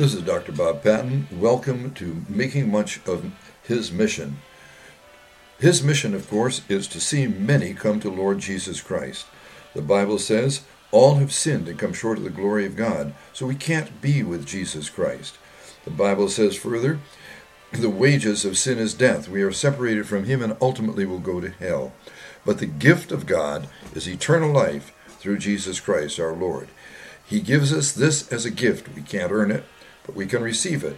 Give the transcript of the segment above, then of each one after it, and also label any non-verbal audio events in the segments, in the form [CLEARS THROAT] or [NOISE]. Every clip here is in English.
This is Dr. Bob Patton. Welcome to Making Much of His Mission. His mission, of course, is to see many come to Lord Jesus Christ. The Bible says, all have sinned and come short of the glory of God, so we can't be with Jesus Christ. The Bible says further, the wages of sin is death. We are separated from Him and ultimately will go to hell. But the gift of God is eternal life through Jesus Christ our Lord. He gives us this as a gift. We can't earn it, but we can receive it.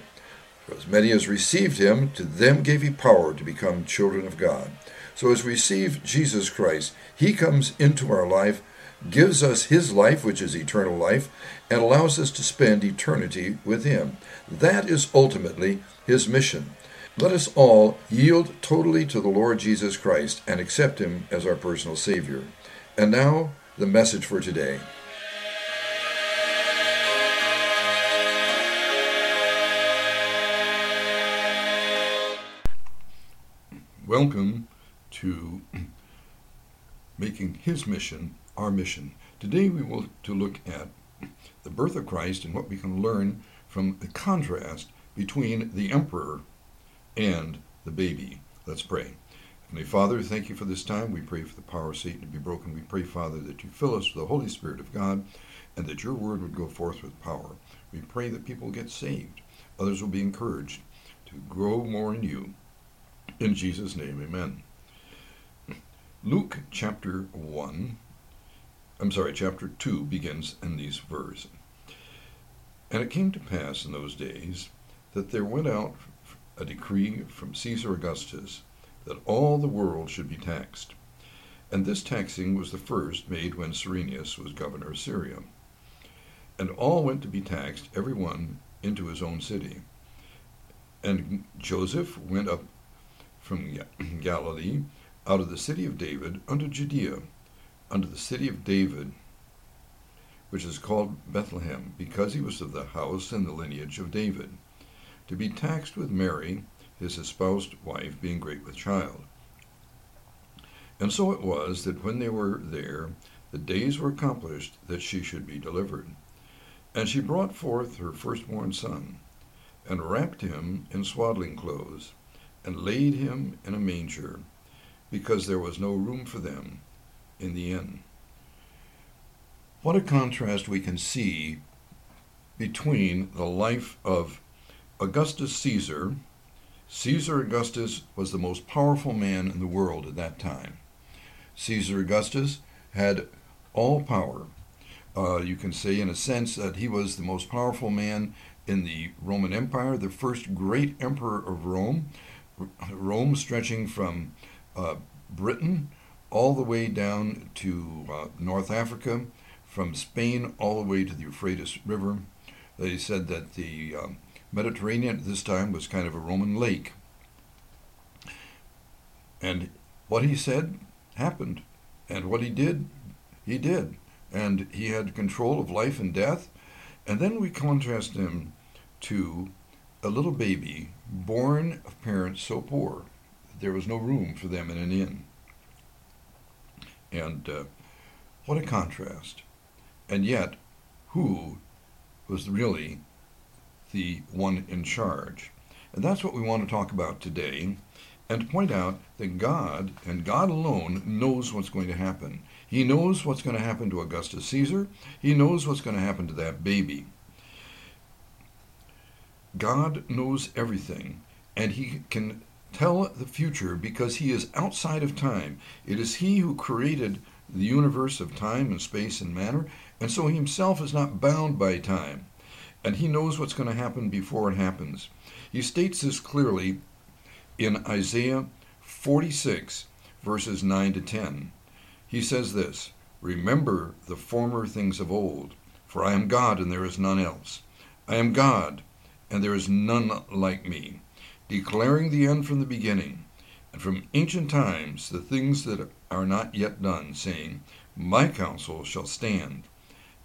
For as many as received him, to them gave he power to become children of God. So as we receive Jesus Christ, he comes into our life, gives us his life, which is eternal life, and allows us to spend eternity with him. That is ultimately his mission. Let us all yield totally to the Lord Jesus Christ and accept him as our personal Savior. And now, the message for today. Welcome to [CLEARS THROAT] making his mission our mission. Today we will to look at the birth of Christ and what we can learn from the contrast between the emperor and the baby. Let's pray. Heavenly Father, thank you for this time. We pray for the power of Satan to be broken. We pray, Father, that you fill us with the Holy Spirit of God and that your word would go forth with power. We pray that people get saved. Others will be encouraged to grow more in you. In Jesus' name, amen. Luke chapter 1, I'm sorry, chapter 2 begins in these verses. And it came to pass in those days that there went out a decree from Caesar Augustus that all the world should be taxed. And this taxing was the first made when Cyrenius was governor of Syria. And all went to be taxed, every one into his own city. And Joseph went up from [CLEARS THROAT] Galilee, out of the city of David, unto Judea, unto the city of David, which is called Bethlehem, because he was of the house and the lineage of David, to be taxed with Mary, his espoused wife, being great with child. And so it was that when they were there, the days were accomplished that she should be delivered. And she brought forth her firstborn son, and wrapped him in swaddling clothes, and laid him in a manger, because there was no room for them in the inn. What a contrast we can see between the life of Augustus Caesar. Caesar Augustus was the most powerful man in the world at that time. Caesar Augustus had all power. Uh, you can say, in a sense, that he was the most powerful man in the Roman Empire, the first great emperor of Rome. Rome stretching from uh, Britain all the way down to uh, North Africa, from Spain all the way to the Euphrates River. They said that the um, Mediterranean at this time was kind of a Roman lake. And what he said happened. And what he did, he did. And he had control of life and death. And then we contrast him to a little baby born of parents so poor that there was no room for them in an inn. And uh, what a contrast. And yet, who was really the one in charge? And that's what we want to talk about today and to point out that God and God alone knows what's going to happen. He knows what's going to happen to Augustus Caesar. He knows what's going to happen to that baby. God knows everything, and He can tell the future because He is outside of time. It is He who created the universe of time and space and matter, and so He Himself is not bound by time. And He knows what's going to happen before it happens. He states this clearly in Isaiah 46, verses 9 to 10. He says this Remember the former things of old, for I am God and there is none else. I am God and there is none like me, declaring the end from the beginning, and from ancient times the things that are not yet done, saying, My counsel shall stand,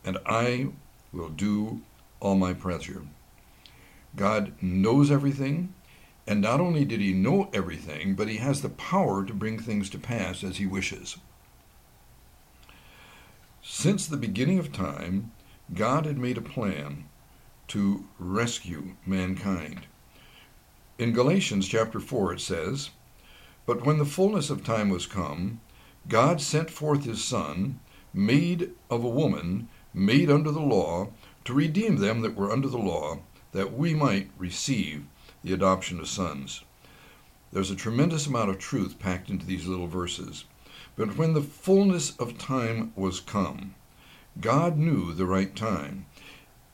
and I will do all my pleasure. God knows everything, and not only did he know everything, but he has the power to bring things to pass as he wishes. Since the beginning of time, God had made a plan to rescue mankind. In Galatians chapter 4 it says, But when the fullness of time was come, God sent forth his Son, made of a woman, made under the law, to redeem them that were under the law, that we might receive the adoption of sons. There's a tremendous amount of truth packed into these little verses. But when the fullness of time was come, God knew the right time.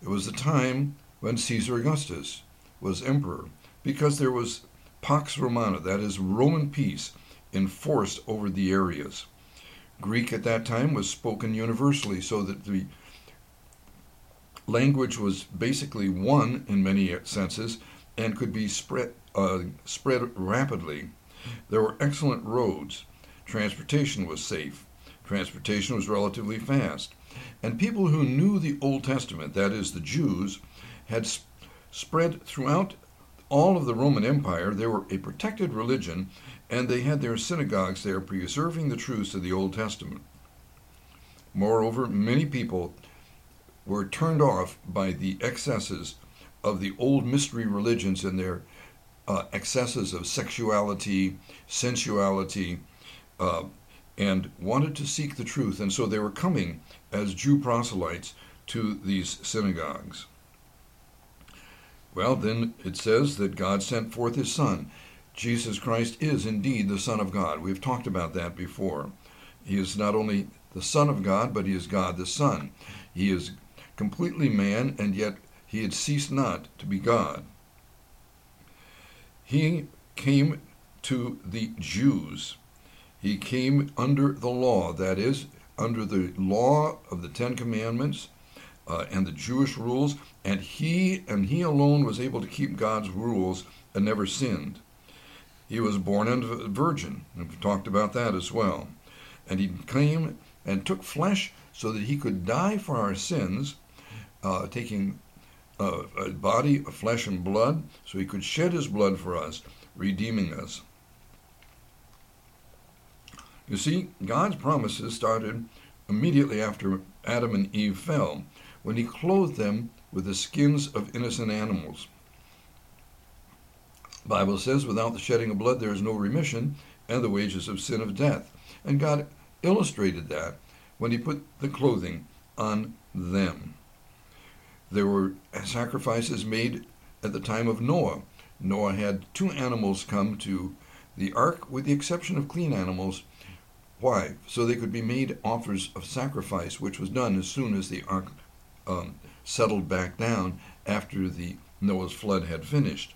It was the time when Caesar Augustus was emperor, because there was Pax Romana, that is, Roman peace, enforced over the areas. Greek at that time was spoken universally, so that the language was basically one in many senses and could be spread, uh, spread rapidly. There were excellent roads. Transportation was safe. Transportation was relatively fast. And people who knew the Old Testament, that is, the Jews, had spread throughout all of the Roman Empire. They were a protected religion, and they had their synagogues there preserving the truths of the Old Testament. Moreover, many people were turned off by the excesses of the old mystery religions and their uh, excesses of sexuality, sensuality, uh, and wanted to seek the truth. And so they were coming as Jew proselytes to these synagogues. Well, then it says that God sent forth his Son. Jesus Christ is indeed the Son of God. We've talked about that before. He is not only the Son of God, but he is God the Son. He is completely man, and yet he had ceased not to be God. He came to the Jews. He came under the law, that is, under the law of the Ten Commandments uh, and the Jewish rules, and he and he alone was able to keep God's rules and never sinned. He was born a virgin, and we've talked about that as well. And he came and took flesh so that he could die for our sins, uh, taking uh, a body of flesh and blood, so he could shed his blood for us, redeeming us. You see, God's promises started immediately after Adam and Eve fell, when he clothed them with the skins of innocent animals. The Bible says, without the shedding of blood there is no remission, and the wages of sin of death. And God illustrated that when he put the clothing on them. There were sacrifices made at the time of Noah. Noah had two animals come to the ark, with the exception of clean animals. Why? So they could be made offers of sacrifice, which was done as soon as the ark um, settled back down after the Noah's flood had finished.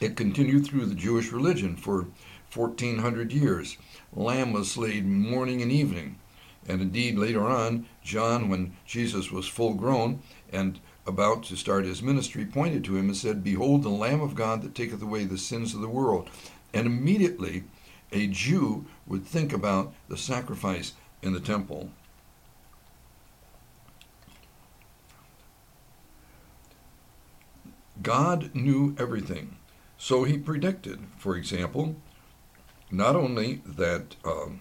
It continued through the Jewish religion for 1400 years. Lamb was slain morning and evening. And indeed, later on, John, when Jesus was full grown and about to start his ministry, pointed to him and said, Behold, the Lamb of God that taketh away the sins of the world. And immediately, a Jew would think about the sacrifice in the temple. God knew everything. So he predicted, for example, not only that um,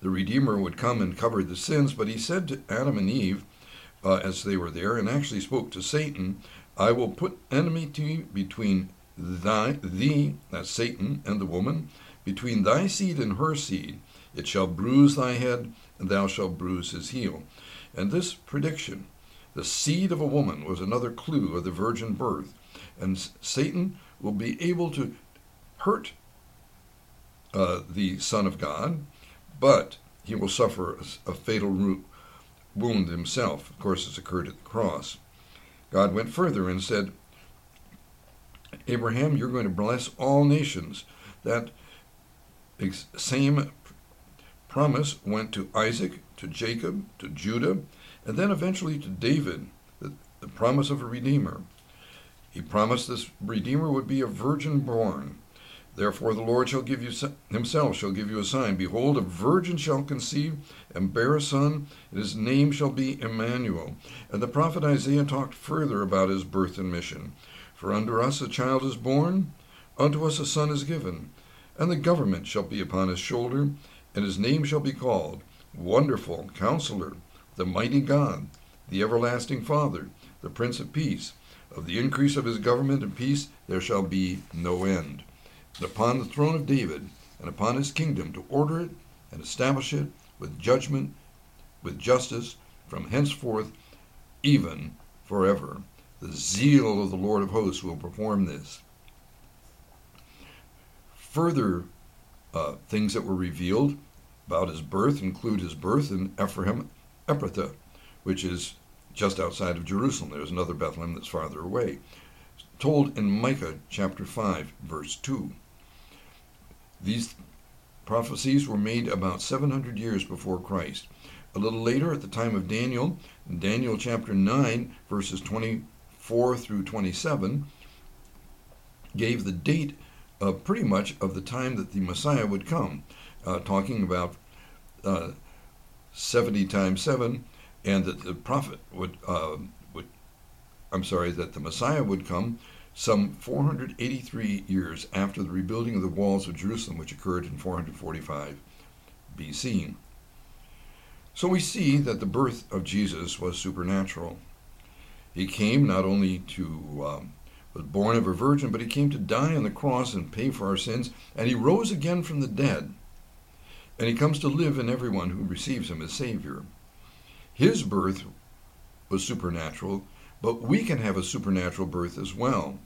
the Redeemer would come and cover the sins, but he said to Adam and Eve, uh, as they were there, and actually spoke to Satan, I will put enmity between thy, thee, that's Satan, and the woman, between thy seed and her seed. It shall bruise thy head, and thou shalt bruise his heel. And this prediction, the seed of a woman, was another clue of the virgin birth. And Satan will be able to hurt uh, the Son of God, but he will suffer a, a fatal wound himself. Of course, it's occurred at the cross. God went further and said, Abraham, you're going to bless all nations. That same promise went to Isaac, to Jacob, to Judah, and then eventually to David, the, promise of a Redeemer. He promised this Redeemer would be a virgin born, Therefore the Lord shall give you himself shall give you a sign. Behold, a virgin shall conceive and bear a son, and his name shall be Emmanuel. And the prophet Isaiah talked further about his birth and mission. For unto us a child is born, unto us a son is given, and the government shall be upon his shoulder, and his name shall be called Wonderful Counselor, the Mighty God, the everlasting Father, the Prince of Peace. Of the increase of his government and peace there shall be no end. And upon the throne of David, and upon his kingdom, to order it and establish it with judgment, with justice, from henceforth, even forever. The zeal of the Lord of hosts will perform this. Further uh, things that were revealed about his birth include his birth in Ephraim, Ephrathah, which is just outside of Jerusalem. There's another Bethlehem that's farther away. Told in Micah chapter 5, verse 2. These prophecies were made about 700 years before Christ. A little later, at the time of Daniel, in Daniel chapter 9, verses 24 through 27, gave the date uh, pretty much of the time that the Messiah would come, uh, talking about uh, 70 times 7, and that the prophet would, uh, would, I'm sorry, that the Messiah would come some 483 years after the rebuilding of the walls of Jerusalem, which occurred in 445 BC. So we see that the birth of Jesus was supernatural. He came not only to, um, was born of a virgin, but he came to die on the cross and pay for our sins, and he rose again from the dead. And he comes to live in everyone who receives him as Savior. His birth was supernatural, but we can have a supernatural birth as well.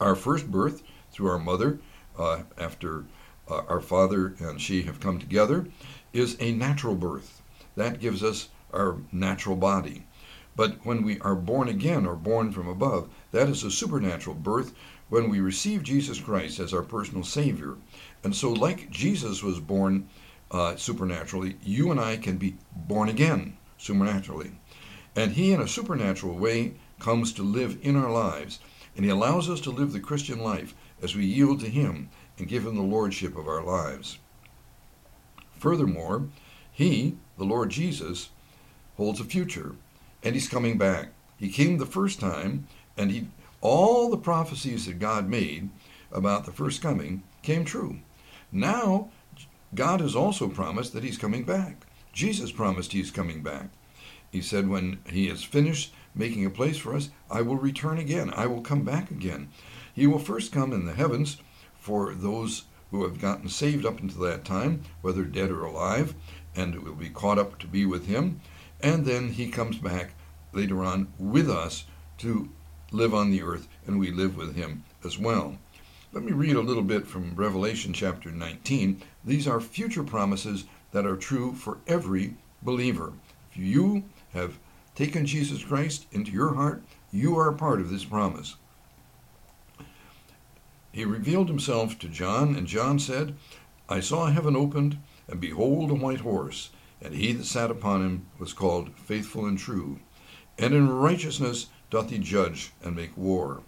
Our first birth through our mother, uh, after uh, our father and she have come together, is a natural birth. That gives us our natural body. But when we are born again or born from above, that is a supernatural birth when we receive Jesus Christ as our personal Savior. And so, like Jesus was born uh, supernaturally, you and I can be born again supernaturally. And He, in a supernatural way, comes to live in our lives. And He allows us to live the Christian life as we yield to Him and give Him the lordship of our lives. Furthermore, He, the Lord Jesus, holds a future, and He's coming back. He came the first time, and He all the prophecies that God made about the first coming came true. Now, God has also promised that He's coming back. Jesus promised He's coming back. He said, When He has finished making a place for us, I will return again. I will come back again. He will first come in the heavens for those who have gotten saved up until that time, whether dead or alive, and will be caught up to be with Him. And then He comes back later on with us to live on the earth, and we live with Him as well. Let me read a little bit from Revelation chapter 19. These are future promises that are true for every believer. If you have taken Jesus Christ into your heart, you are a part of this promise. He revealed himself to John, and John said, I saw heaven opened, and behold a white horse, and he that sat upon him was called Faithful and True. And in righteousness doth he judge and make war.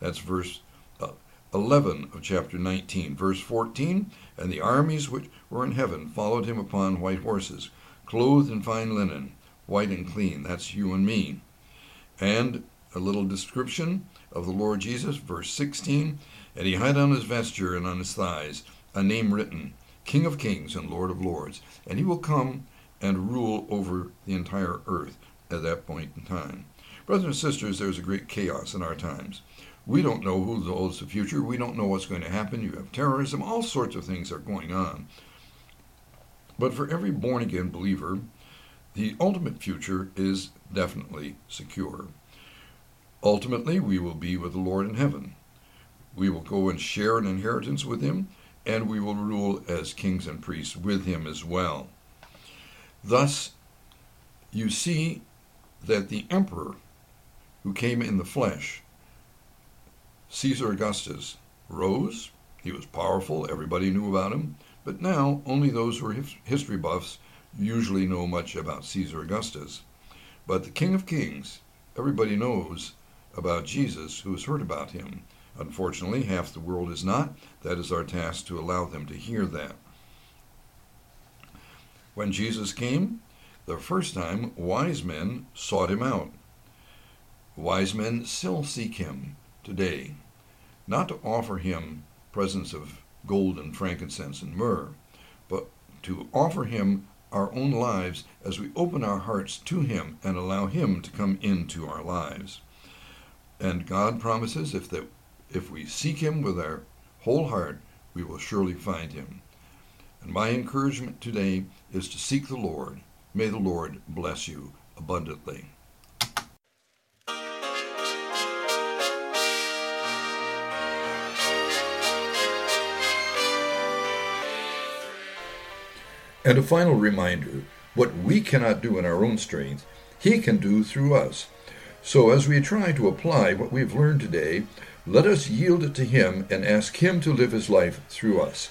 That's verse uh, 11 of chapter 19. Verse 14 And the armies which were in heaven followed him upon white horses, clothed in fine linen, white and clean. That's you and me. And a little description of the Lord Jesus, verse 16 And he had on his vesture and on his thighs a name written, King of Kings and Lord of Lords. And he will come and rule over the entire earth at that point in time. Brothers and sisters, there's a great chaos in our times. We don't know who holds the future. We don't know what's going to happen. You have terrorism. All sorts of things are going on. But for every born again believer, the ultimate future is definitely secure. Ultimately, we will be with the Lord in heaven. We will go and share an inheritance with Him, and we will rule as kings and priests with Him as well. Thus, you see that the emperor who came in the flesh Caesar Augustus rose. He was powerful, everybody knew about him, but now only those who are history buffs usually know much about Caesar Augustus. But the King of Kings, everybody knows about Jesus who has heard about him. Unfortunately, half the world is not. That is our task to allow them to hear that. When Jesus came, the first time, wise men sought him out. Wise men still seek him today not to offer him presents of gold and frankincense and myrrh, but to offer him our own lives as we open our hearts to Him and allow Him to come into our lives. And God promises if that if we seek Him with our whole heart, we will surely find Him. And my encouragement today is to seek the Lord. May the Lord bless you abundantly. And a final reminder what we cannot do in our own strength, He can do through us. So as we try to apply what we've learned today, let us yield it to Him and ask Him to live His life through us.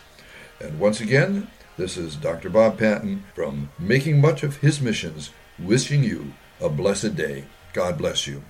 And once again, this is Dr. Bob Patton from Making Much of His Missions, wishing you a blessed day. God bless you.